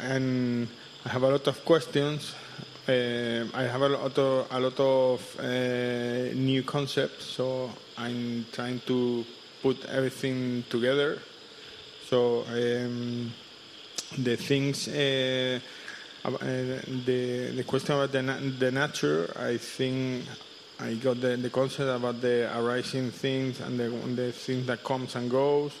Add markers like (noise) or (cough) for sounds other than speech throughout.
And I have a lot of questions. Uh, I have a lot of, a lot of uh, new concepts, so I'm trying to put everything together. So um, the things, uh, uh, the the question about the na- the nature, I think I got the, the concept about the arising things and the the things that comes and goes.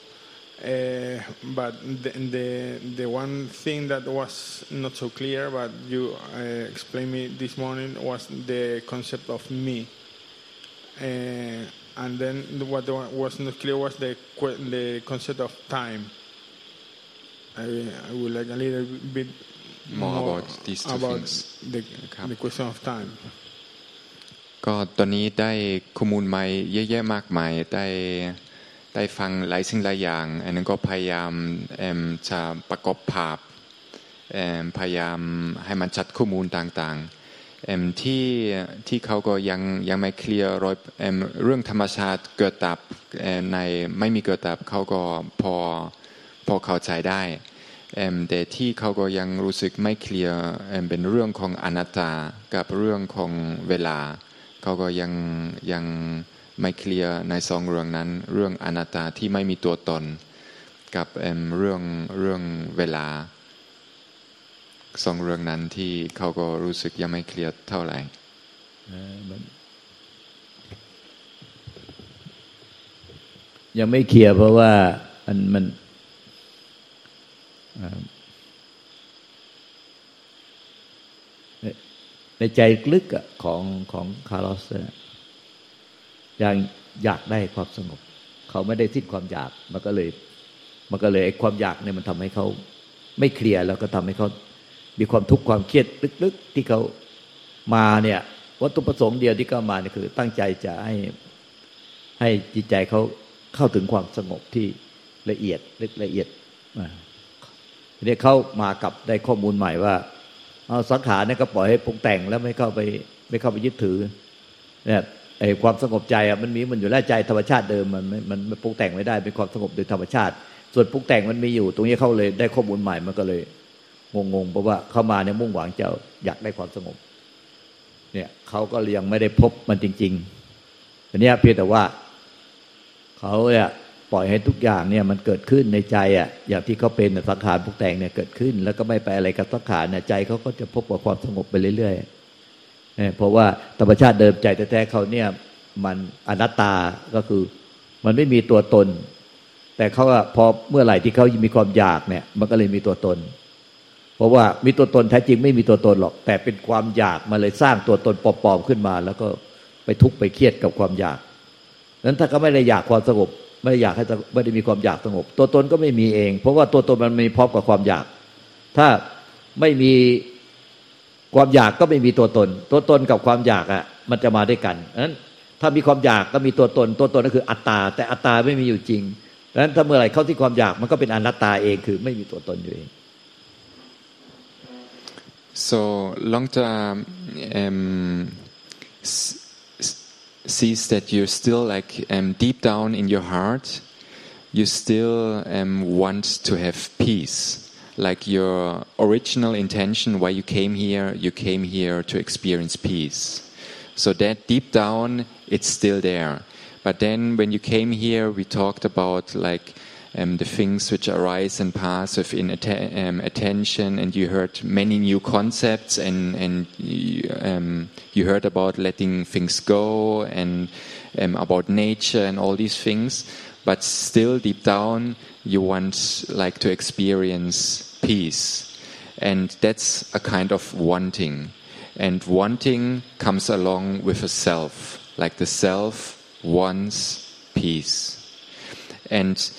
Uh, but the, the the one thing that was not so clear, but you uh, explained me this morning, was the concept of me. Uh, and then what was not clear was the que- the concept of time. I, I would like a little bit More about these two about things. the, ครับ the question of time. ก็ตอนนี้ได้ข้อมูลใหม่เยอะแยะมากมายได้ ได้ฟังหลายสิ่งหลายอย่าง อันนั้นก็พยายามเอ็มจะประกอบภาพเอ็มพยายามให้มันชัดข้อมูลต่างๆเอ็มที่ที่เขาก็ยังยังไม่เคลียร์รอยเรื่องธรรมชาติเกิดดับเอ่อในไม่มีเกิดดับเขาก็พอพอเข้าใจได้เอ็มแต่ที่เขาก็ยังรู้สึกไม่เคลียร์เอ็มเป็นเรื่องของอนัตตากับเรื่องของเวลา เขาก็ยังยัง ไม่เคลียร์ในสองเรื่องนั้น เรื่องอนัตตาที่ไม่มีตัวตน กับเอ็มเรื่องเรื่องเวลาสองเรื่องนั้นที่เขาก็รู้สึกยังไม่เคลียร์เท่าไหร่ยังไม่เคลียร์เพราะว่ามันมันในใจลึกของของคาร์ลอสเนี่ย ยังอยากได้ความสงบ เขาไม่ได้สิ้นความอยากมันก็เลย มันก็เลยความอยากเนี่ยมันทำให้เขาไม่เคลียร์แล้วก็ทำให้เขามีความทุกข์ความเครียดลึกๆ ที่เขามาเนี่ยวัตถุประสงค์เดียวที่เขามาเนี่ยคือ ตั้งใจจะให้ให้จิตใจเขาเข้าถึงความสงบที่ละเอียดลึกละเอียดทีนี้เขามากับได้ข้อมูลใหม่ว่าเอาสังขารเนี่ยก็ปล่อยให้ปรุงแต่งแล้วไม่เข้าไป ไม่เข้าไปยึดถือเนี่ย ไอ้ความสงบใจอะมันมีมันอยู่แล้วใจธรรมชาติเดิมมันไม่มันมันปรุงแต่งไม่ได้เป็นความสงบโดยธรรมชาติ ส่วนปรุงแต่งมันมีอยู่ ตรงนี้เขาเลยได้ข้อมูลใหม่มันก็เลยงงๆเพราะว่าเข้ามาเนี่ยมุ่งหวังจะอยากได้ความสงบ เนี่ยเขาก็ยังไม่ได้พบมันจริงๆอันเนี้ยเพียงแต่ว่าเขาเนี่ยปล่อยให้ทุกอย่างเนี่ยมันเกิดขึ้นในใจอะอย่างที่เขาเป็นน่ะสังขารปรุงแต่งเนี่ยเกิดขึ้น แล้วก็ไม่ไปอะไรกับสังขารเนี่ยใจเขาก็จะพบกับความสงบไปเรื่อยๆ เนี่ยเพราะว่าธรรมชาติเดิมใจแท้ๆเขาเนี่ย มันอนัตตาก็คือ มันไม่มีตัวตน แต่เขาพอเมื่อไหร่ที่เขามีความอยากเนี่ย มันก็เลยมีตัวตน เพราะว่ามีตัวตนแท้จริงไม่มีตัวตนหรอก แต่เป็นความอยากมาเลยสร้างตัวตนปลอมๆขึ้นมา แล้วก็ไปทุกข์ไปเครียดกับความอยากนั้นถ้าเขาไม่ได้อยากความสงบไม่ได้อยากให้ไม่ได้มีความอยากสงบ ตัวตนก็ไม่มีเอง เพราะว่าตัวตนมันมีพร้อมกับความอยาก ถ้าไม่มี ความอยากก็ไม่มีตัวตน ตัวตนกับความอยากอะมันจะมาด้วยกันนั้นถ้ามีความอยากก็มีตัวตน ตัวตนก็คืออัตตา แต่อัตตาไม่มีอยู่จริงดังนั้นถ้าเมื่อไหร่เข้าที่ความอยากมันก็เป็นอนัตตาเองคือไม่มีตัวตนอยู่เอง So Longta um, s- s- sees that you're still like um, deep down in your heart, you still um, want to have peace. Like your original intention, why you came here, you came here to experience peace. So that deep down, it's still there. But then when you came here, we talked about like um, the things which arise and pass within um, attention, and you heard many new concepts, and and you, um, you heard about letting things go, and um, about nature and all these things. But still, deep down, you want like to experience peace, and that's a kind of wanting. And wanting comes along with a self, like the self wants peace. And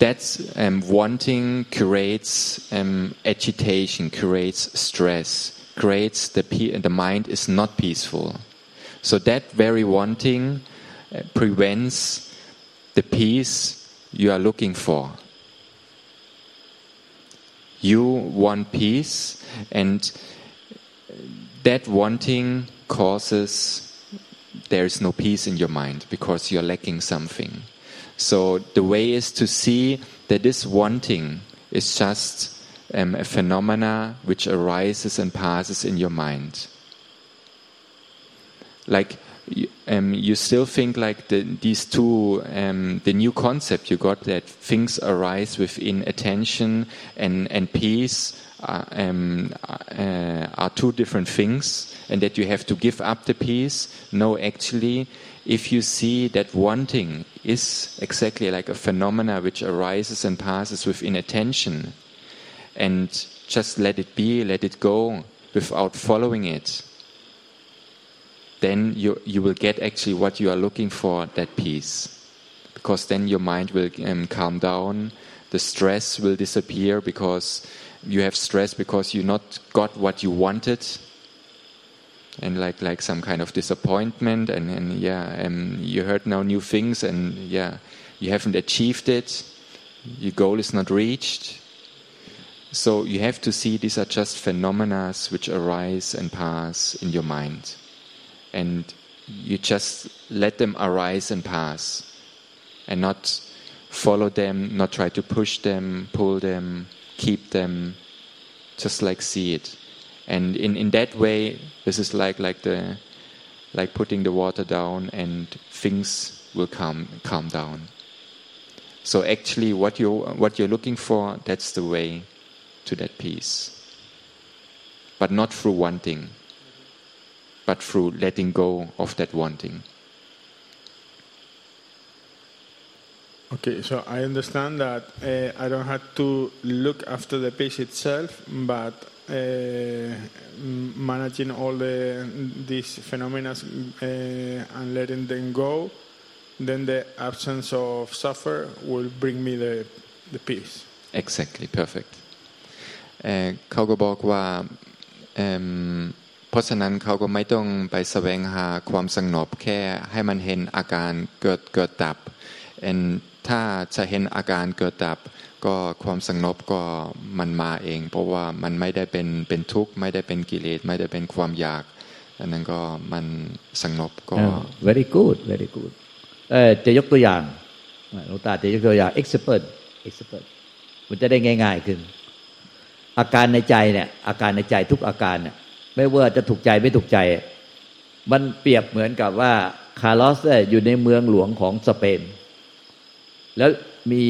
that's um, wanting creates um, agitation, creates stress, creates the the mind is not peaceful. So that very wanting uh, prevents the peace you are looking for. You want peace, and that wanting causes there is no peace in your mind because you're lacking something. So the way is to see that this wanting is just um, a phenomena which arises and passes in your mind. Like um, you still think like the, these two, um, the new concept you got that things arise within attention and, and peace are, um, uh, are two different things, and that you have to give up the peace. No, actually, if you see that wanting is exactly like a phenomena which arises and passes within attention, and just let it be, let it go without following it, then you, you will get actually what you are looking for that peace. Because then your mind will um, calm down, the stress will disappear because you have stress because you not got what you wanted. And like like some kind of disappointment and, and yeah um, you heard now new things and yeah you haven't achieved it. Your goal is not reached. So you have to see these are just phenomena which arise and pass in your mind and you just let them arise and pass and not follow them not try to push them pull them keep them just like see it. And in, in that way this is like like the like putting the water down and things will calm calm down. So actually what you what you're looking for that's the way to that peace. But not through wanting but through letting go of that wanting. Okay, so I understand that uh, I don't have to look after the peace itself, but uh, managing all the, these phenomena uh, and letting them go, then the absence of suffer will bring me the, the peace. Exactly, perfect. Uh, เขาก็บอกว่า เพราะฉะนั้นเขาก็ไม่ต้องไปแสวงหาความสงบแค่ให้มันเห็นอาการเกิดเกิดดับ and ถ้าจะเห็นอาการเกิดดับ ก็ความสงบก็มันมาเอง เพราะว่ามันไม่ได้เป็นเป็นทุกข์ไม่ได้เป็นกิเลสไม่ได้เป็นความอยากอันนั้นก็มันสงบก็ very good very good เออจะยกตัวอย่างหลวงตาจะยกตัวอย่าง expert expert มันจะได้ง่าย ๆ ขึ้น อาการในใจเนี่ย อาการในใจทุกอาการเนี่ย ไม่ว่าจะถูกใจไม่ถูกใจ มันเปรียบเหมือนกับว่าคาร์ลอสอยู่ในเมืองหลวงของสเปน แล้วมี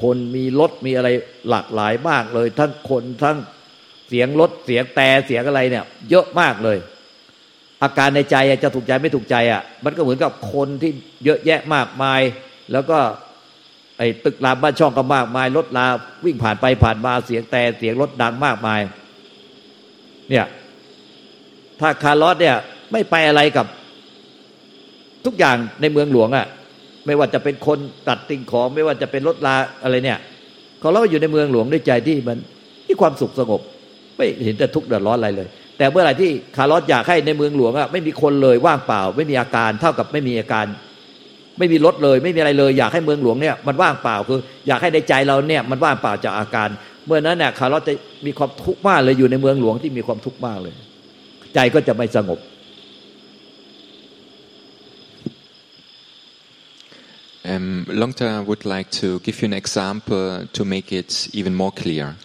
คนมีรถมีอะไรหลากหลายมากเลย ทั้งคนทั้งเสียงรถเสียงแต่เสียงอะไรเนี่ย เยอะมากเลย อาการในใจจะถูกใจไม่ถูกใจอะ มันก็เหมือนกับคนที่เยอะแยะมากมาย แล้วก็ไอ้ตึกรามบ้านช่องก็มากมายรถลาวิ่งผ่านไปผ่านมาเสียงแต่เสียงรถดังมากมาย เนี่ย ถ้าคาร์ลอสเนี่ย ไม่ไปอะไรกับทุกอย่างในเมืองหลวงอะ่ะ ไม่ว่าจะเป็นคนตัดสิ่งของ ไม่ว่าจะเป็นรถลาอะไรเนี่ยเขาเราอยู่ในเมืองหลวงด้วยใจที่มันที่ความสุขสงบ ไม่เห็นจะทุกข์เดือดร้อนอะไรเลย แต่เมื่อไหร่ที่คาร์ลอสอยากให้ในเมืองหลวงอะไม่มีคนเลยว่างเปล่า ไม่มีอาการเท่ากับไม่มีอาการ ไม่มีรถเลยไม่มีอะไรเลย อยากให้เมืองหลวงเนี่ยมันว่างเปล่าคือ อยากให้ในใจเราเนี่ยมันว่างเปล่าจากอาการ เมื่อนั้นเนี่ยคาร์ลอสจะมีความทุกข์มากเลยอยู่ในเมืองหลวงที่มีความทุกข์มากเลย ใจก็จะไม่สงบ Um, Longta would like to give you an example to make it even more clear.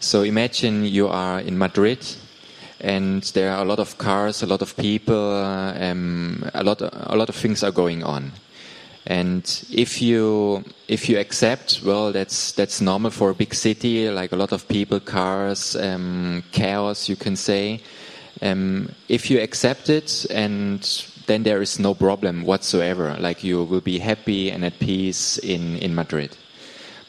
So imagine you are in Madrid, and there are a lot of cars, a lot of people, um, a lot, a lot of things are going on. And if you if you accept, well, that's that's normal for a big city, like a lot of people, cars, um, chaos, you can say. Um, if you accept it and then there is no problem whatsoever. Like you will be happy and at peace in, in Madrid.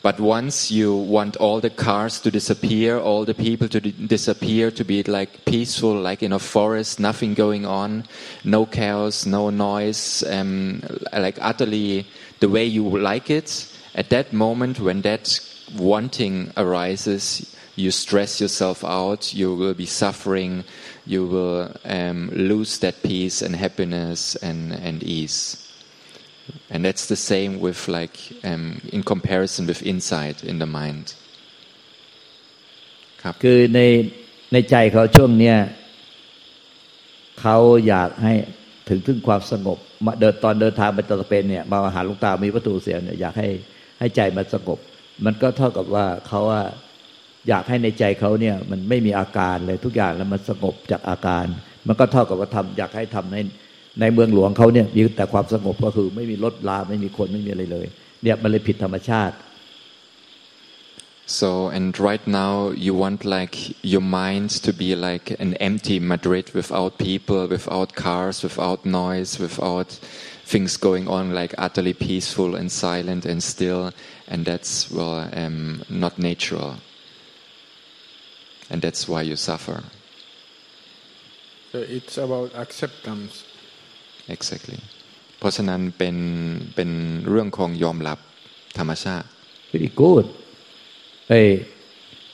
But once you want all the cars to disappear, all the people to di- disappear, to be like peaceful, like in a forest, nothing going on, no chaos, no noise, um, like utterly the way you like it, at that moment when that wanting arises, you stress yourself out, you will be suffering, you will um, lose that peace and happiness and, and ease. And that's the same with like um, in comparison with insight in the mind. ครับคือในในใจเขาช่วงเนี้ยเขาอยากให้ถึงถึงความสงบมาเดินตอนเดินทางไปตะเปนเนี่ยมาหาหลุงตามีวัตถุเสียงเนี่ยอยากให้ให้ใจมันสงบ มันก็เท่ากับว่าเขาว่า อยากให้ในใจเขาเนี่ยมันไม่มีอาการเลยทุกอย่างแล้วมันสงบจากอาการ มันก็เท่ากับว่าทำอยากให้ทำในในเมืองหลวงเขาเนี่ยมีแต่ความสงบก็คือไม่มีรถลาไม่มีคนไม่มีอะไรเลยเนี่ยมันเลยผิดธรรมชาติ So and right now you want like your mind to be like an empty Madrid without people, without cars, without noise, without things going on, like utterly peaceful and silent and still, and that's well um, not natural, and that's why you suffer. So it's about acceptance. Exactly. เพราะฉะนั้นเป็นเป็นเรื่องของยอมรับธรรมชาติ very good ไอ้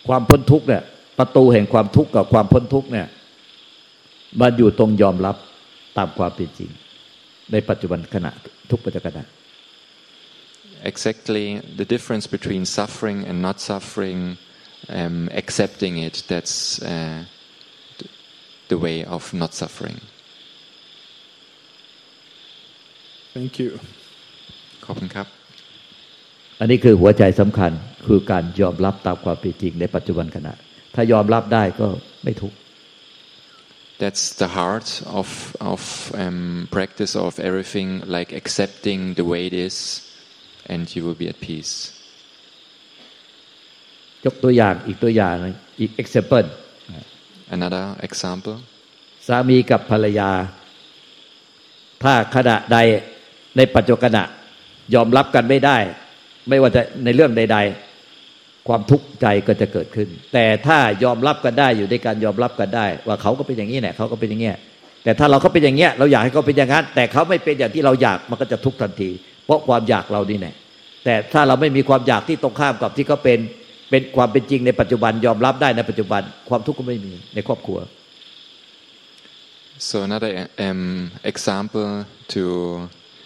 ความพ้นทุกข์เนี่ยประตูแห่งความทุกข์กับความพ้นทุกข์เนี่ยมันอยู่ตรงยอมรับตามความเป็นจริง ในปัจจุบันขณะทุกปัจจุบัน Exactly the difference between suffering and not suffering, um, accepting it, that's uh, the way of not suffering. Thank you. ขอบคุณครับ อันนี้คือหัวใจสำคัญคือการยอมรับตามความเป็นจริงในปัจจุบันขณะ ถ้ายอมรับได้ก็ไม่ทุกข์ That's the heart of of um, practice of everything, like accepting the way it is, and you will be at peace. ยกตัวอย่างอีกตัวอย่างหนึ่งอีก example Another example. สามีกับภรรยา ถ้าขณะใดในปัจจุบันขณะยอมรับกันไม่ได้ ไม่ว่าจะในเรื่องใด ๆ ความทุกข์ใจก็จะเกิดขึ้น แต่ถ้ายอมรับกันได้อยู่ในการยอมรับกันได้ ว่าเขาก็เป็นอย่างนี้แหละเขาก็เป็นอย่างเงี้ยแต่ถ้าเราเขาเป็นอย่างเงี้ยเราอยากให้เขาเป็นอย่างนั้นแต่เขาไม่เป็นอย่างที่เราอยากมันก็จะทุกข์ทันที เพราะความอยากเรานี่แหละแต่ถ้าเราไม่มีความอยากที่ตรงข้ามกับที่เขาเป็น เป็นความเป็นจริงในปัจจุบันยอมรับได้ในปัจจุบัน ความทุกข์ก็ไม่มีในครอบครัว So another um, example to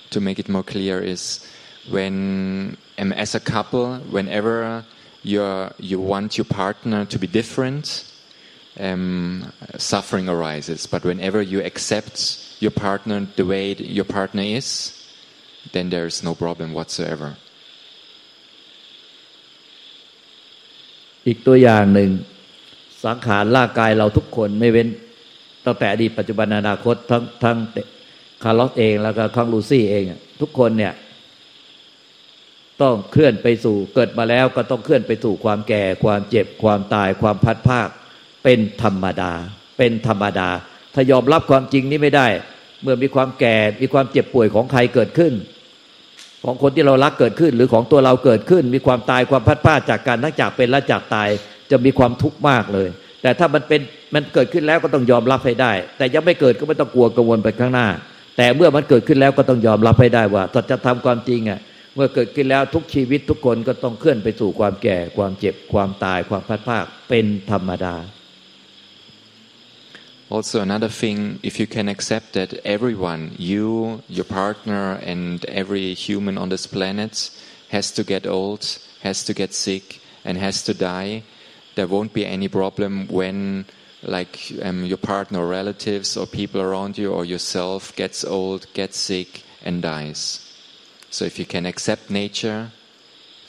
to make it more clear is when um, as a couple, whenever you you want your partner to be different, um, suffering arises. But whenever you accept your partner the way your partner is, then there is no problem whatsoever. อีกตัวอย่างหนึ่ง สังขารร่างกายเราทุกคนไม่เว้นตั้งแต่อดีตปัจจุบันอนาคตทั้งทั้งคาร์ลอสเองแล้วก็คังลูซี่เอง ทุกคนเนี่ย ต้องเคลื่อนไปสู่เกิดมาแล้วก็ต้องเคลื่อนไปสู่ความแก่ ความเจ็บความตายความพัดภาค เป็นธรรมดา เป็นธรรมดา ถ้ายอมรับความจริงนี้ไม่ได้ เมื่อมีความแก่มีความเจ็บป่วยของใครเกิดขึ้น ของคนที่เรารักเกิดขึ้น หรือของตัวเราเกิดขึ้น มีความตายความพัดพลาดจากการทั้งจากเป็นและจากตายจะมีความทุกข์มากเลย แต่ถ้ามันเป็นมันเกิดขึ้นแล้วก็ต้องยอมรับให้ได้ แต่ยังไม่เกิดก็ไม่ต้องกลัวกังวลไปข้างหน้า แต่เมื่อมันเกิดขึ้นแล้วก็ต้องยอมรับให้ได้ว่าสัจธรรมความจริงอะเมื่อเกิดขึ้นแล้วทุกชีวิตทุกคนก็ต้องเคลื่อนไปสู่ความแก่ ความเจ็บความตายความพัดพลาดเป็นธรรมดา Also, another thing, if you can accept that everyone, you, your partner, and every human on this planet has to get old, has to get sick, and has to die, there won't be any problem when, like, um, your partner, or relatives, or people around you, or yourself gets old, gets sick, and dies. So, if you can accept nature,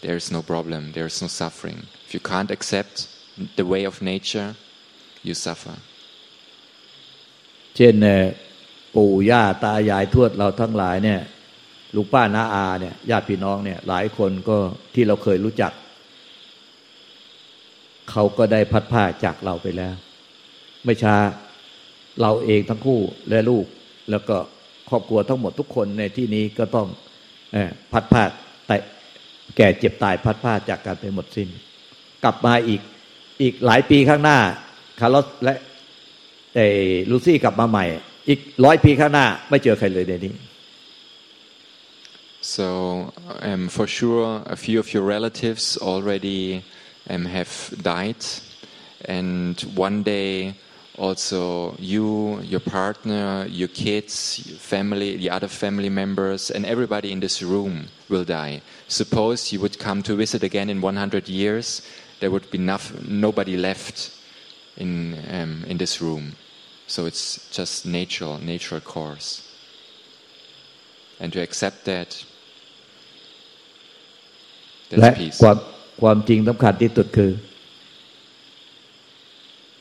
there is no problem, there is no suffering. If you can't accept the way of nature, you suffer. เช่นปู่ย่าตายายทวดเราทั้งหลายเนี่ยลุงป้าน้าอาเนี่ยญาติพี่น้องเนี่ย หลายคนก็ที่เราเคยรู้จัก เขาก็ได้พัดผ้าจากเราไปแล้ว ไม่ช้าเราเองทั้งคู่และลูก แล้วก็ครอบครัวทั้งหมดทุกคนในที่นี้ก็ต้องพัดผ้าแต่แก่เจ็บตายพัดผ้าจากการไปหมดสิน้น กลับมาอีกอีกหลายปีข้างหน้า คาร์ลสและ แต่ลูซี่กลับมาใหม่ อีกร้อยปีข้างหน้า ไม่เจอใครเลยในนี้ So um, for sure, a few of your relatives already um, have died, and one day also you, your partner, your kids, your family, the other family members, and everybody in this room will die. Suppose you would come to visit again in 100 years, there would be nobody left in um, in this room. So it's just natural, natural course. And to accept that, และ that's peace. ความความจริงสำคัญที่สุดคือ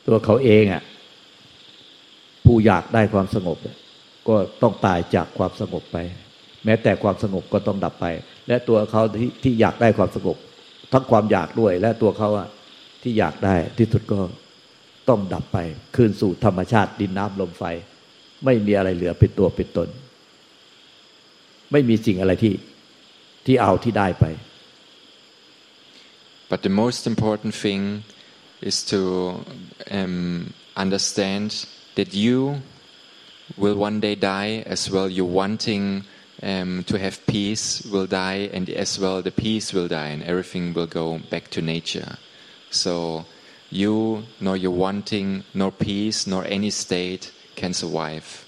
ตัวเขาเองอะผู้อยากได้ความสงบ ก็ต้องตายจากความสงบไป แม้แต่ความสงบก็ต้องดับไป และตัวเขาที่ที่อยากได้ความสงบ ทั้งความอยากด้วย และตัวเขาอะที่อยากได้ที่สุดก็ ต้องดับไป คืนสู่ธรรมชาติดินน้ำลมไฟ ไม่มีอะไรเหลือเป็นตัวเป็นตน ไม่มีสิ่งอะไรที่ที่เอาที่ได้ไป But the most important thing is to um, understand that you will one day die as well. You wanting um, to have peace will die, and as well the peace will die, and everything will go back to nature. So you, nor your wanting, nor peace, nor any state can survive,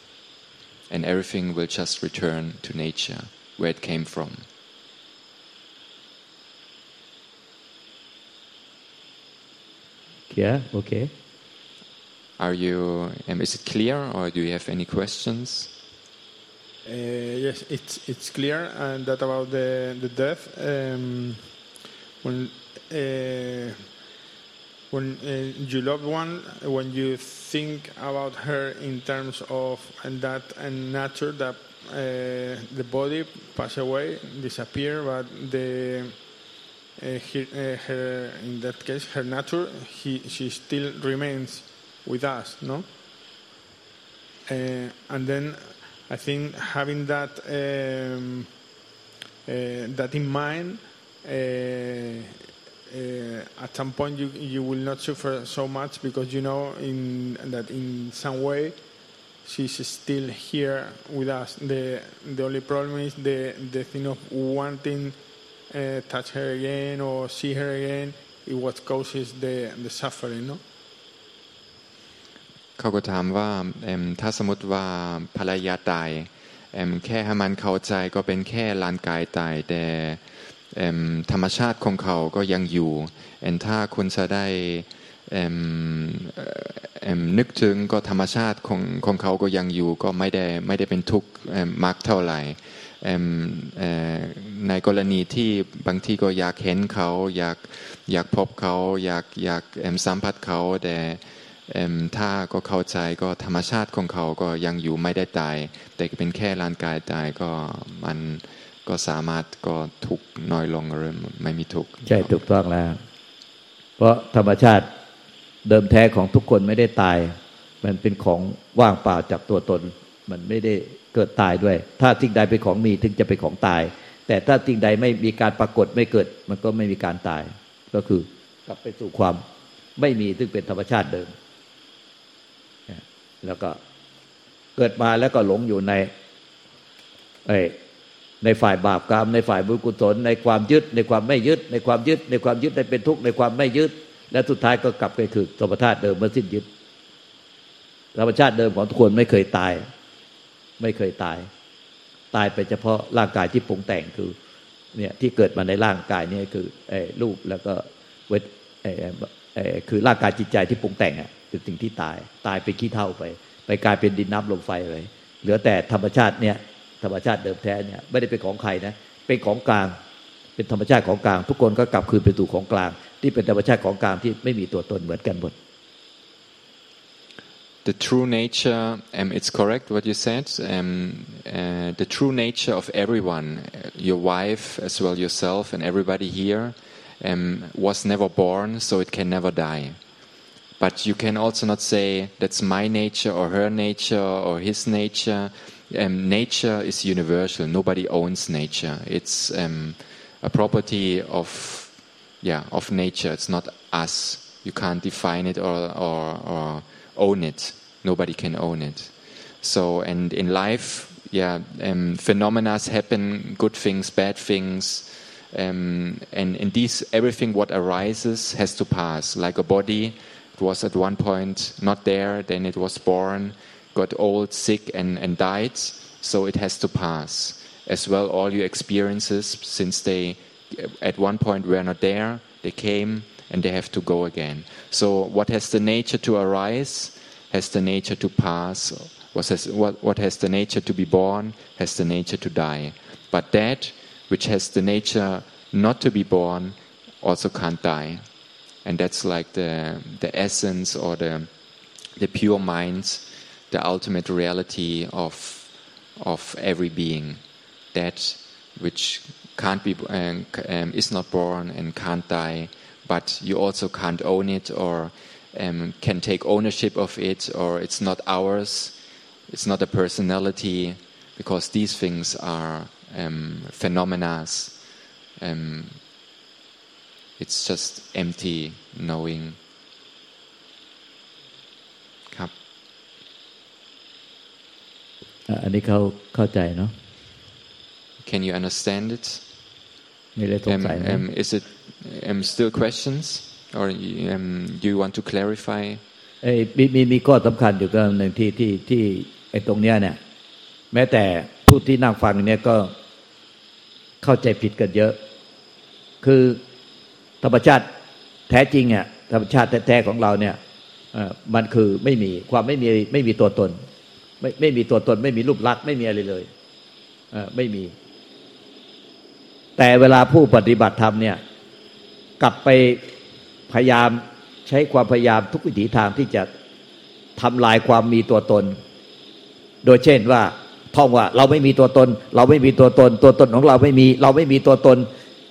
and everything will just return to nature where it came from. Yeah, okay. Are you? Um, is it clear, or do you have any questions? Uh, yes, it's it's clear, and that about the the death. Um, when uh, when uh, you love one, when you think about her in terms of that and nature, that uh, the body pass away, disappear, but the uh, her, uh, her in that case her nature, he she still remains with us, no? Uh, and then I think having that um, uh, that in mind, uh, uh, at some point you you will not suffer so much because you know in that in some way she's still here with us. The the only problem is the the thing of wanting uh, touch her again or see her again. It what causes the the suffering, no? เขาก็ถามว่าเอิ่มถ้าสมมติว่าภรรยาตายเอิ่มแค่ให้มันเข้าใจก็เป็นแค่ร่างกายตาย แต่เอิ่ม ธรรมชาติของเขาก็ยังอยู่ถ้าคุณจะได้นึกถึงก็ธรรมชาติของของเขาก็ยังอยู่ก็ไม่ได้ไม่ได้เป็นทุกข์มากเท่าไหร่ในกรณีที่บางทีก็อยากเห็นเขาอยากอยากพบเขาอยากอยากสัมผัสเขาแต่ถ้าก็เข้าใจก็ธรรมชาติของเขาก็ยังอยู่ไม่ได้ตาย แต่เป็นแค่ร่างกายตายก็มัน ก็สามารถก็ทุกข์น้อยลงหรือไม่มีทุกข์ใช่ถูกต้องแล้ว เพราะธรรมชาติเดิมแท้ของทุกคนไม่ได้ตาย มันเป็นของว่างเปล่าจากตัวตน มันไม่ได้เกิดตายด้วย ถ้าสิ่งใดเป็นของมีถึงจะเป็นของตาย แต่ถ้าสิ่งใดไม่มีการปรากฏไม่เกิด มันก็ไม่มีการตาย ก็คือกลับไปสู่ความไม่มีซึ่งเป็นธรรมชาติเดิม แล้วก็เกิดมาแล้วก็หลงอยู่ในไอ้ ในฝ่ายบาปกรรม ในฝ่ายบุญกุศลในความยึด ในความไม่ยึด ในความยึด ในความยึดในเป็นทุกข์ในความไม่ยึด และสุดท้ายก็กลับไปคือธรรมชาติเดิมเมื่อสิ้นยึดธรรมชาติเดิมของทุกคนไม่เคยตาย ไม่เคยตาย ตายไปเฉพาะร่างกายที่ปรุงแต่งคือเนี่ยที่เกิดมาในร่างกายนี่คือไอ้รูปแล้วก็เวทไอ้ไอ้คือร่างกายจิตใจที่ปรุงแต่งอะคือสิ่งที่ตาย ตายเป็นขี้เท่าไป ไปกลายเป็นดินน้ำลมไฟเลยเหลือแต่ธรรมชาติเนี่ย ธรรมชาติเดิมแท้เนี่ยไม่ได้เป็นของใครนะเป็นของกลาง เป็นธรรมชาติของกลาง ทุกคนก็กลับคืนไปสู่ของกลาง ที่เป็นธรรมชาติของกลางที่ไม่มีตัวตนเหมือนกันหมด The true nature, um, it's correct what you said. Um, uh, the true nature of everyone, your wife as well yourself and everybody here, um, was never born, so it can never die. But you can also not say that's my nature or her nature or his nature. Um, nature is universal. Nobody owns nature. It's um, a property of, yeah, of nature. It's not us. You can't define it or, or, or own it. Nobody can own it. So, and in life, yeah, um, phenomena happen, good things, bad things, um, and in these, everything what arises has to pass. Like a body, it was at one point not there, then it was born, got old, sick, and, and died. So it has to pass. As well, all your experiences, since they at one point were not there, they came and they have to go again. So, what has the nature to arise has the nature to pass. What has, what, what has the nature to be born has the nature to die. But that which has the nature not to be born also can't die. And that's like the, the essence or the, the pure mind, the ultimate reality of, of every being. That which can't be, um, um, is not born and can't die, but you also can't own it or um, can take ownership of it or it's not ours, it's not a personality, because these things are um, phenomena. Um, it's just empty knowing. อันนี้เขาเข้าใจเนาะ Can you understand it? มีอะไรสง Um, สัยไหม um, is it um, still questions, or um, do you want to clarify? เอ้ยมีมีมีข้อสำคัญอยู่ก็หนึ่งที่ที่ที่ไอ้ตรงเนี้ยเนี่ยแม้แต่ผู้ที่นั่งฟังเนี่ยก็เข้าใจผิดกันเยอะ คือธรรมชาติแท้จริงอะธรรมชาติแท้ๆของเราเนี่ยเอ่อมันคือไม่มีความไม่มีไม่มีตัวตน ไม่ไม่มีตัวตน ไม่มีรูปลักษณ์ไม่มีอะไรเลยเออไม่มี แต่เวลาผู้ปฏิบัติธรรมเนี่ย กลับไปพยายามใช้ความพยายามทุกวิถีทางที่จะทำลายความมีตัวตน โดยเช่นว่าท่องว่าเราไม่มีตัวตน เราไม่มีตัวตน ตัวตนของเราไม่มี เราไม่มีตัวตน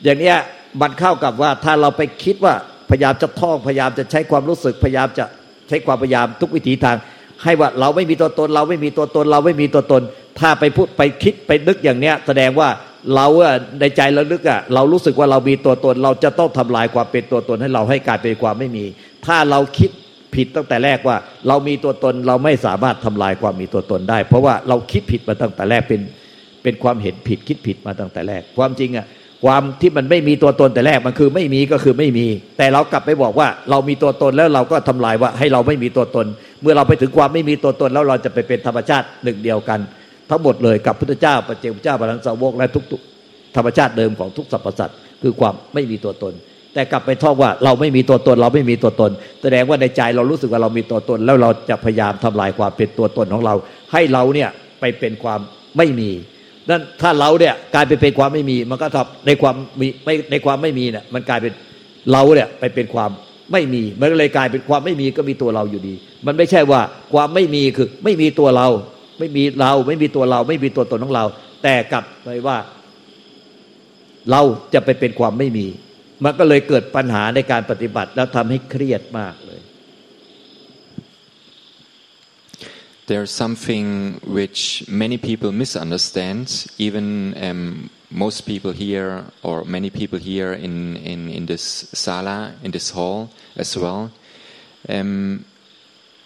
อย่างเนี้ยมันเข้ากับว่าถ้าเราไปคิดว่าพยายามจะท่องพยายามจะใช้ความรู้สึกพยายามจะใช้ความพยายามทุกวิถีทาง ให้ว่าเราไม่มีตัวตน เราไม่มีตัวตน เราไม่มีตัวตน ถ้าไปพูดไปคิดไปนึกอย่างเนี้ย แสดงว่าเราอะในใจเราลึกอะเรารู้สึกว่าเรามีตัวตน เราจะต้องทำลายความเป็นตัวตนให้เราให้กลายเป็นความไม่มี ถ้าเราคิดผิดตั้งแต่แรกว่า เรามีตัวตนเราไม่สามารถทำลายความมีตัวตนได้ เพราะว่าเราคิดผิดมาตั้งแต่แรกเป็นเป็นความเห็นผิดคิดผิดมาตั้งแต่แรก ความจริงอะ ความที่มันไม่มีตัวตนแต่แรกมันคือไม่มีก็คือไม่มี แต่เรากลับไปบอกว่าเรามีตัวตนแล้วเราก็ทำลายว่าให้เราไม่มีตัวตน เมื่อเราไปถึงความไม่มีตัวตนแล้วเราจะไปเป็นธรรมชาติหนึ่งเดียวกัน ทั้งหมดเลยกับพุทธเจ้าปัจเจกพุทธเจ้าพระนันสาวกและทุกๆธรรมชาติเดิมของทุกสรรพสัตว์คือความไม่มีตัวตน แต่กลับไปท่องว่าเราไม่มีตัวตน เราไม่มีตัวตน แสดงว่าในใจเรารู้สึกว่าเรามีตัวตน แล้วเราจะพยายามทำลายความเป็นตัวตนของเรา ให้เราเนี่ยไปเป็นความไม่มี นั่นถ้าเราเนี่ยกลายไปเป็นความไม่มี มันก็ทำในความมีไม่ในความไม่มีเนี่ยมันกลายเป็นเราเนี่ยไปเป็นความไม่มี มันก็เลยกลายเป็นความไม่มีก็มีตัวเราอยู่ดี มันไม่ใช่ว่าความไม่มีคือไม่มีตัวเรา ไม่มีเราไม่มีตัวเรา ไม่มีตัวตนของเรา แต่กลับไปว่า เราจะไปเป็นความไม่มี มันก็เลยเกิดปัญหาในการปฏิบัติแล้วทำให้เครียดมากเลย There's something which many people misunderstand, even um, most people here, or many people here in, in, in this sala, in this hall as well. Um,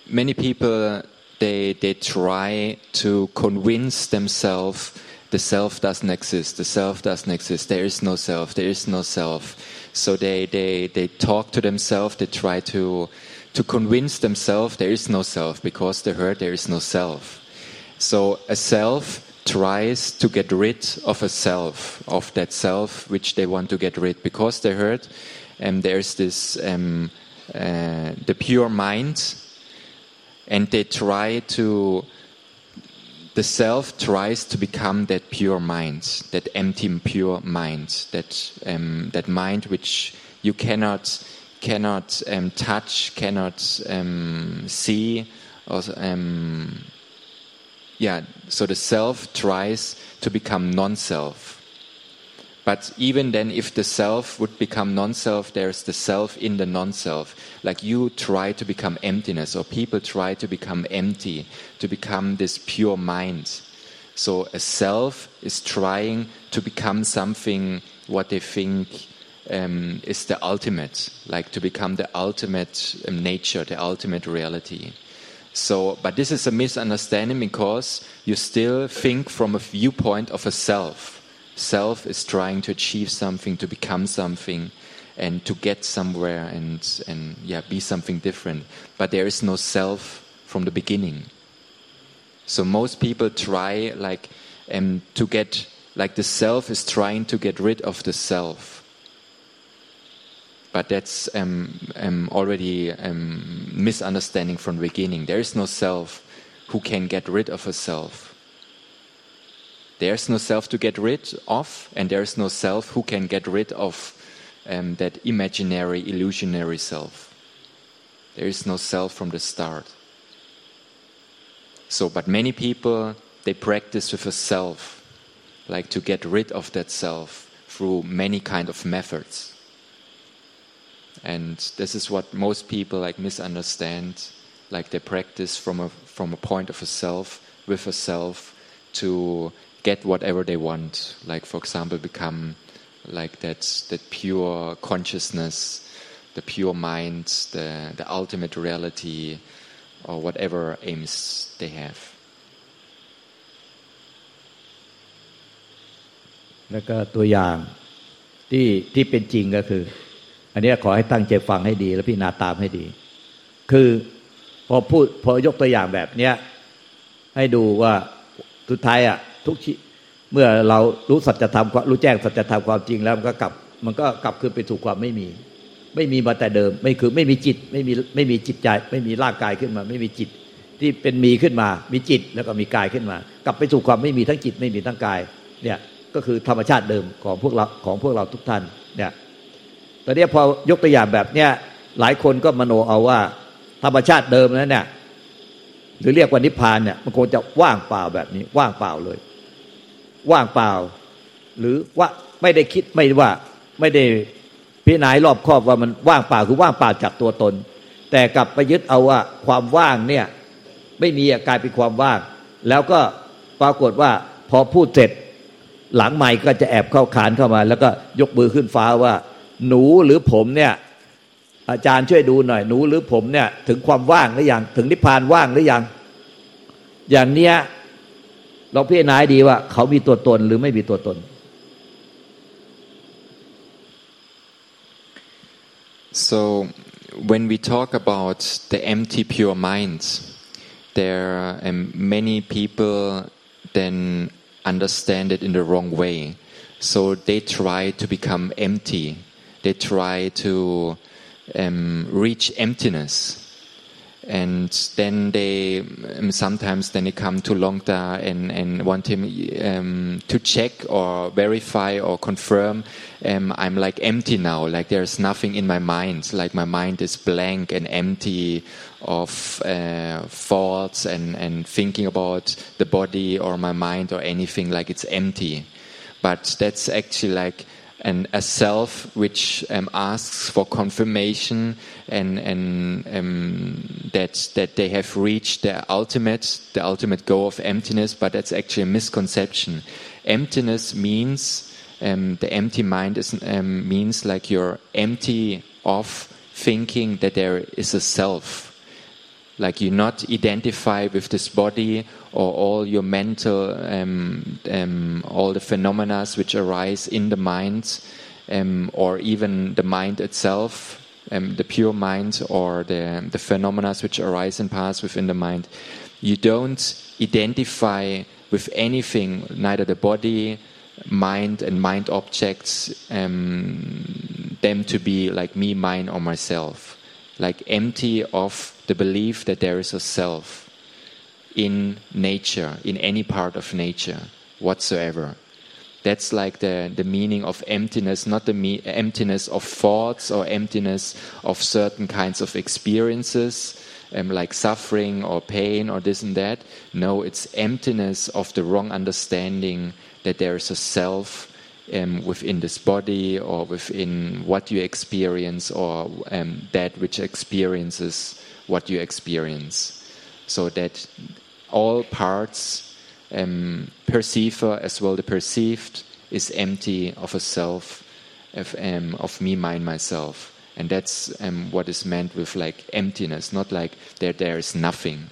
many people, they, they try to convince themselves the self doesn't exist, the self doesn't exist, there is no self, there is no self. So they, they, they talk to themselves, they try to to convince themselves there is no self because they heard there is no self. So a self tries to get rid of a self, of that self which they want to get rid because they heard um, there's this um, uh, the pure mind, and they try to the self tries to become that pure mind, that empty, pure mind, that um, that mind which you cannot cannot um, touch, cannot um, see, or, um, yeah. So the self tries to become non-self. But even then, if the self would become non-self, there's the self in the non-self. Like you try to become emptiness, or people try to become empty, to become this pure mind. So a self is trying to become something what they think um, is the ultimate, like to become the ultimate um, nature, the ultimate reality. So, but this is a misunderstanding because you still think from a viewpoint of a self. Self is trying to achieve something, to become something, and to get somewhere, and and yeah, be something different. But there is no self from the beginning. So most people try like um, to get like the self is trying to get rid of the self but that's um, um, already um, misunderstanding from the beginning. There is no self who can get rid of a self. There's no self to get rid of, and there is no self who can get rid of um, that imaginary, illusionary self. There is no self from the start. So, but many people they practice with a self, like to get rid of that self through many kind of methods And this is what most people like misunderstand, like they practice from a from a point of a self with a self to get whatever they want. Like for example, become like that that pure consciousness, the pure mind, the the ultimate reality, or whatever aims they have. แล้วก็ตัวอย่างที่ที่เป็นจริงก็คือ อันนี้ขอให้ตั้งใจฟังให้ดีแล้วพี่นาตามให้ดี คือพอพูดพอยกตัวอย่างแบบเนี้ยให้ดูว่าสุดท้ายอะทุกชิเมื่อเรารู้สัจธรรมรู้แจ้งสัจธรรมความจริงแล้วมันก็กลับ มันก็กลับคืนไปสู่ความไม่มี ไม่มีมาแต่เดิม ไม่คือไม่มีจิต ไม่มีไม่มีจิตใจ ไม่มีร่างกายขึ้นมา ไม่มีจิต ที่เป็นมีขึ้นมา มีจิตแล้วก็มีกายขึ้นมา กลับไปสู่ความไม่มีทั้งจิตไม่มีทั้งกายเนี่ยก็คือธรรมชาติเดิมของพวกเราของพวกเราทุกท่านเนี่ย ตอนนี้พอยกตัวอย่างแบบเนี้ยหลายคนก็มโนเอาว่า ธรรมชาติเดิมนั้นเนี่ยหรือเรียกว่านิพพานเนี่ยมันคงจะว่างเปล่าแบบนี้ ว่างเปล่าเลย ว่างเปล่า หรือว่าไม่ได้คิดไม่ว่าไม่ได้พิจารณารอบครอบว่ามันว่างเปล่าคือว่างเปล่าจากตัวตน แต่กลับไปยึดเอาว่าความว่างเนี่ยไม่มีกลายเป็นความว่าง แล้วก็ปรากฏว่าพอพูดเสร็จหลังใหม่ก็จะแอบเข้าขานเข้ามา แล้วก็ยกมือขึ้นฟ้าว่า หนูหรือผมเนี่ย อาจารย์ช่วยดูหน่อย หนูหรือผมเนี่ย ถึงความว่างหรือยังถึงนิพพานว่างหรือยังอย่างเนี้ยเราพิจารณาดีว่า เขามีตัวตนหรือไม่มีตัวตน So when we talk about the empty pure minds there are many people then understand it in the wrong way. So they try to become empty. They try to um, reach emptiness. And then they um, sometimes then they come to Longda and, and want him um, to check or verify or confirm um, I'm like empty now, like there's nothing in my mind, like my mind is blank and empty of uh, thoughts and, and thinking about the body or my mind or anything, like it's empty. But that's actually like an, a self which um, asks for confirmation and, and um, that, that they have reached the ultimate, the ultimate goal of emptiness, but that's actually a misconception. Emptiness means um, the empty mind is, um, means like you're empty of thinking that there is a self. Like you not identify with this body or all your mental, um, um all the phenomena which arise in the mind, um, or even the mind itself, um, the pure mind, or the, the phenomena which arise and pass within the mind. You don't identify with anything, neither the body, mind and mind objects um, them to be like me, mine, or myself, like empty of the belief that there is a self in nature, in any part of nature whatsoever. That's like the, the meaning of emptiness, not the me- emptiness of thoughts or emptiness of certain kinds of experiences, um, like suffering or pain or this and that. No, it's emptiness of the wrong understanding that there is a self um, within this body or within what you experience or um, that which experiences what you experience. So that all parts, um, perceiver as well the perceived, is empty of a self, of, um, of me, mine, myself. And that's um, what is meant with like emptiness, not like that there is nothing.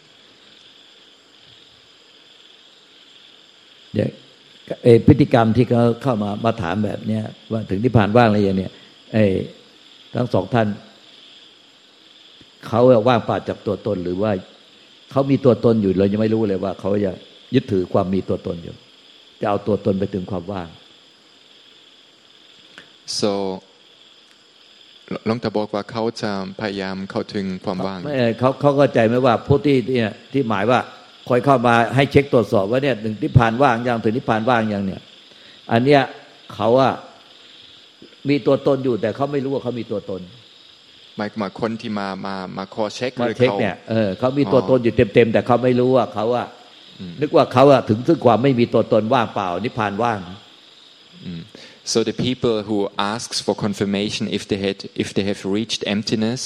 เอพฤติกรรมที่เขาเข้ามามาถามแบบเนี้ยว่าถึงนิพพานว่างอะไรอย่างเนี้ยไอ้ทั้งสองท่านเขาว่างปราจากตัวตนหรือว่า เขามีตัวตนอยู่เรายังไม่รู้เลยว่าเขาจะยึดถือความมีตัวตนอยู่ จะเอาตัวตนไปถึงความว่าง so หลวงตาบอกว่าเขาจะพยายามเข้าถึงความว่างไม่เขาเขาเข้าใจไหมว่าผู้ที่เนี่ยที่หมายว่าคอยเข้ามาให้เช็คตรวจสอบว่าเนี่ยถึงนิพพานว่างยังถึงนิพพานว่างยังเนี่ย อันเนี้ยเขาว่ามีตัวตนอยู่แต่เขาไม่รู้ว่าเขามีตัวตน หมายมาคนที่มามามาคอเช็คมาหรือเช็คเขาเนี่ยเออเขามีตัวตนอยู่เต็มๆแต่เขาไม่รู้ว่าเขาอะอืมนึกว่าเขาอะถึงซึ่งความไม่มีตัวตนว่างเปล่านิพพานว่าง So the people who asks for confirmation if they had if they have reached emptiness,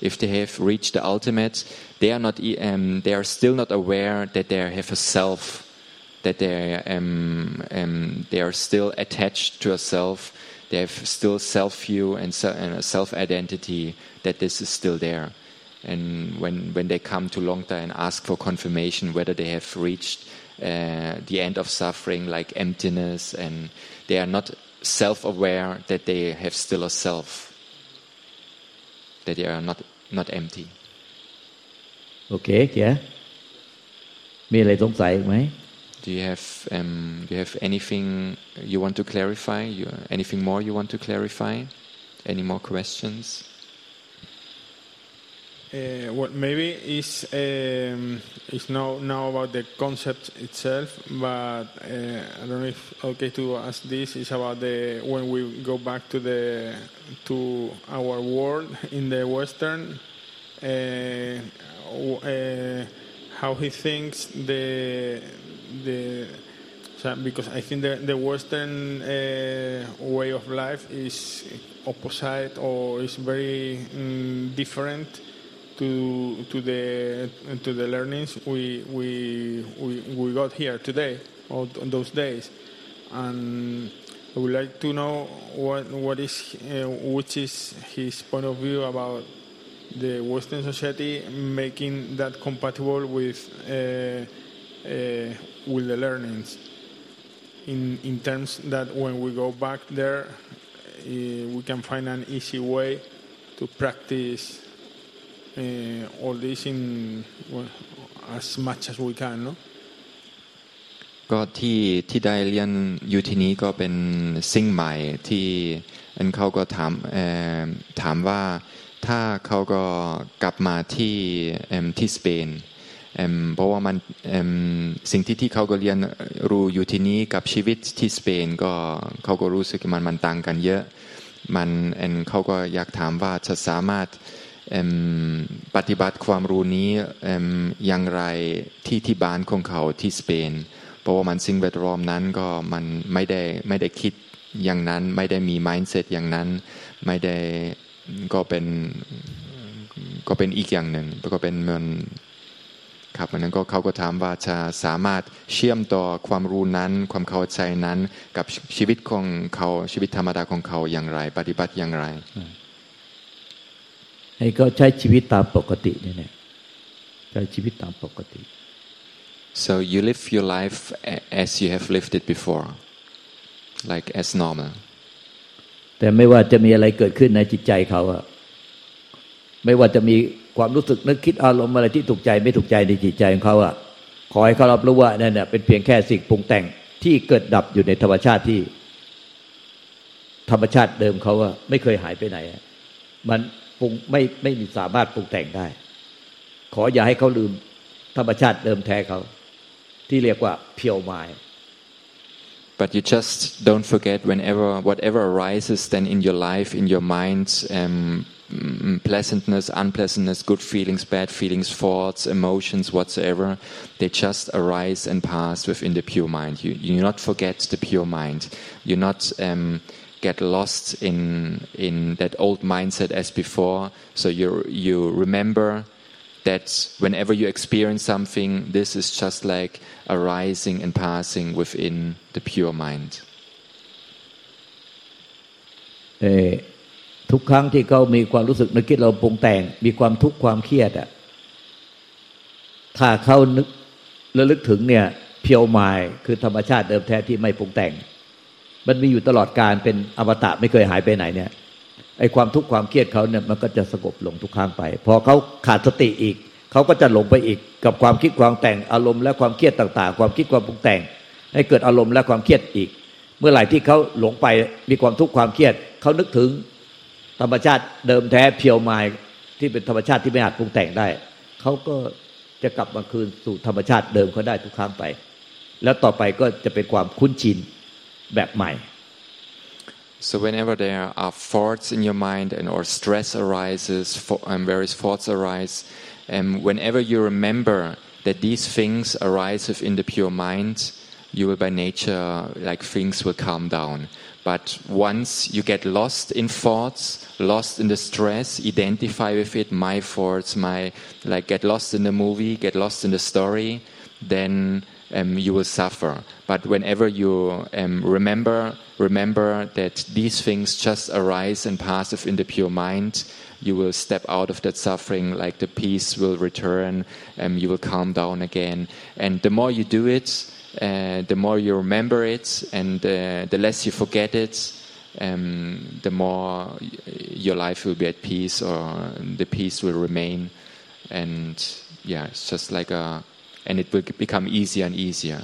if they have reached the ultimate, they are not e- um, they are still not aware that they have a self, that they um, um, they are still attached to a self. They have still self view and, se- and a self identity that this is still there. And when when they come to Longta and ask for confirmation whether they have reached uh, the end of suffering, like emptiness, and they are not self-aware that they have still a self, that they are not not empty. โอเคเกียมีอะไรสงสัยอีกไหม Do you have um, do you have anything you want to clarify? You, anything more you want to clarify? Any more questions? Uh, what maybe it's um, is now now about the concept itself, but uh, I don't know if okay to ask this It's about the when we go back to the to our world (laughs) in the Western, uh, uh, how he thinks the the because I think the the Western uh, way of life is opposite or is very mm, different to to the to the learnings we we we, we got here today or th- those days, and I would like to know what what is uh, which is his point of view about the Western society making that compatible with uh, uh, with the learnings. In in terms that when we go back there, uh, we can find an easy way to practice uh, all this in well, as much as we can, no? ก็ที่ที่ได้เรียนอยู่ที่นี้ก็เป็นสิ่งใหม่ที่อันเขาก็ถามเอ่อถามว่าถ้าเขาก็กลับมาที่เอ็มที่สเปนเอ็มเพราะว่ามันเอ็มสิ่งที่ที่เขาก็เรียนรู้อยู่ที่นี้กับชีวิตที่สเปนก็เขาก็รู้สึกมันมันต่างกันเยอะมันเอ็นเขาก็อยากถามว่าจะสามารถ ปฏิบัติความรู้นี้อย่างไรที่ที่บ้านของเขาที่สเปน เพราะว่ามันสิ่งแวดล้อมนั้นก็มันไม่ได้ไม่ได้คิดอย่างนั้นไม่ได้มี mindset อย่างนั้นไม่ได้ก็เป็นก็เป็นอีกอย่างหนึ่งแล้วก็เป็นเหมือนครับอันนั้นก็เขาก็ถามว่าจะสามารถเชื่อมต่อความรู้นั้น ความเข้าใจนั้น กับชีวิตของเขาชีวิตธรรมดาของเขาอย่างไร ปฏิบัติอย่างไร ให้เขาใช้ชีวิตตามปกติเนี่ยนะใช้ชีวิตตามปกติ so you live your life a- as you have lived it before like as normal แต่ไม่ว่าจะมีอะไรเกิดขึ้นในจิตใจเขาอะไม่ว่าจะมีความรู้สึกนึกคิดอารมณ์อะไรที่ถูกใจไม่ถูกใจในจิตใจของเขาอะขอให้เขารับรู้ว่านั่นน่ะเป็นเพียงแค่สิ่งปรุงแต่งที่เกิดดับอยู่ในธรรมชาติที่ ธรรมชาติเดิมเขาอะไม่เคยหายไปไหนอะมัน ปรุงไม่ไม่มีสามารถปรุงแต่งได้ ขออย่าให้เขาลืมธรรมชาติเดิมแท้เขา ที่เรียกว่าเพียวไม But you just don't forget whenever whatever arises then in your life, in your mind, um, mm, pleasantness, unpleasantness, good feelings, bad feelings, thoughts, emotions, whatsoever, they just arise and pass within the pure mind. You you not forget the pure mind. You not um, get lost in in that old mindset as before. So you you remember that whenever you experience something, this is just like arising and passing within the pure mind. เอ่อทุกครั้งที่เขามีความรู้สึกนึกคิดเราปรุงแต่ง มีความทุกข์ความเครียดอ่ะถ้าเขานึกระลึกถึงเนี่ยเพียวมายคือธรรมชาติเดิมแท้ที่ไม่ปรุงแต่ง มันมีอยู่ตลอดการเป็นอมตะไม่เคยหายไปไหนเนี่ยไอ้ความทุกข์ความเครียดเขาเนี่ยมันก็จะสงบลงทุกครั้งไป พอเขาขาดสติอีกเขาก็จะหลงไปอีกกับความคิดความแต่งอารมณ์และความเครียดต่าง ๆ ความคิดความปรุงแต่ง ให้เกิดอารมณ์และความเครียดอีก เมื่อไหร่ที่เขาหลงไปมีความทุกข์ความเครียดเขานึกถึงธรรมชาติเดิมแท้เพียวมายที่เป็นธรรมชาติที่ไม่อาจปรุงแต่งได้เขาก็จะกลับมาคืนสู่ธรรมชาติเดิมเขาได้ทุกครั้งไป แล้วต่อไปก็จะเป็นความคุ้นชิน แบบใหม่ So whenever there are thoughts in your mind and or stress arises, fo- um, various thoughts arise, um, whenever you remember that these things arise within the pure mind, you will by nature like things will calm down. But once you get lost in thoughts, lost in the stress, identify with it, my thoughts, my like get lost in the movie, get lost in the story, then um, you will suffer. But whenever you um, remember, remember that these things just arise and pass within the pure mind, you will step out of that suffering. Like the peace will return, and um, you will calm down again. And the more you do it, uh, the more you remember it, and uh, the less you forget it. Um, the more your life will be at peace, or the peace will remain, and yeah, it's just like a and it will become easier and easier.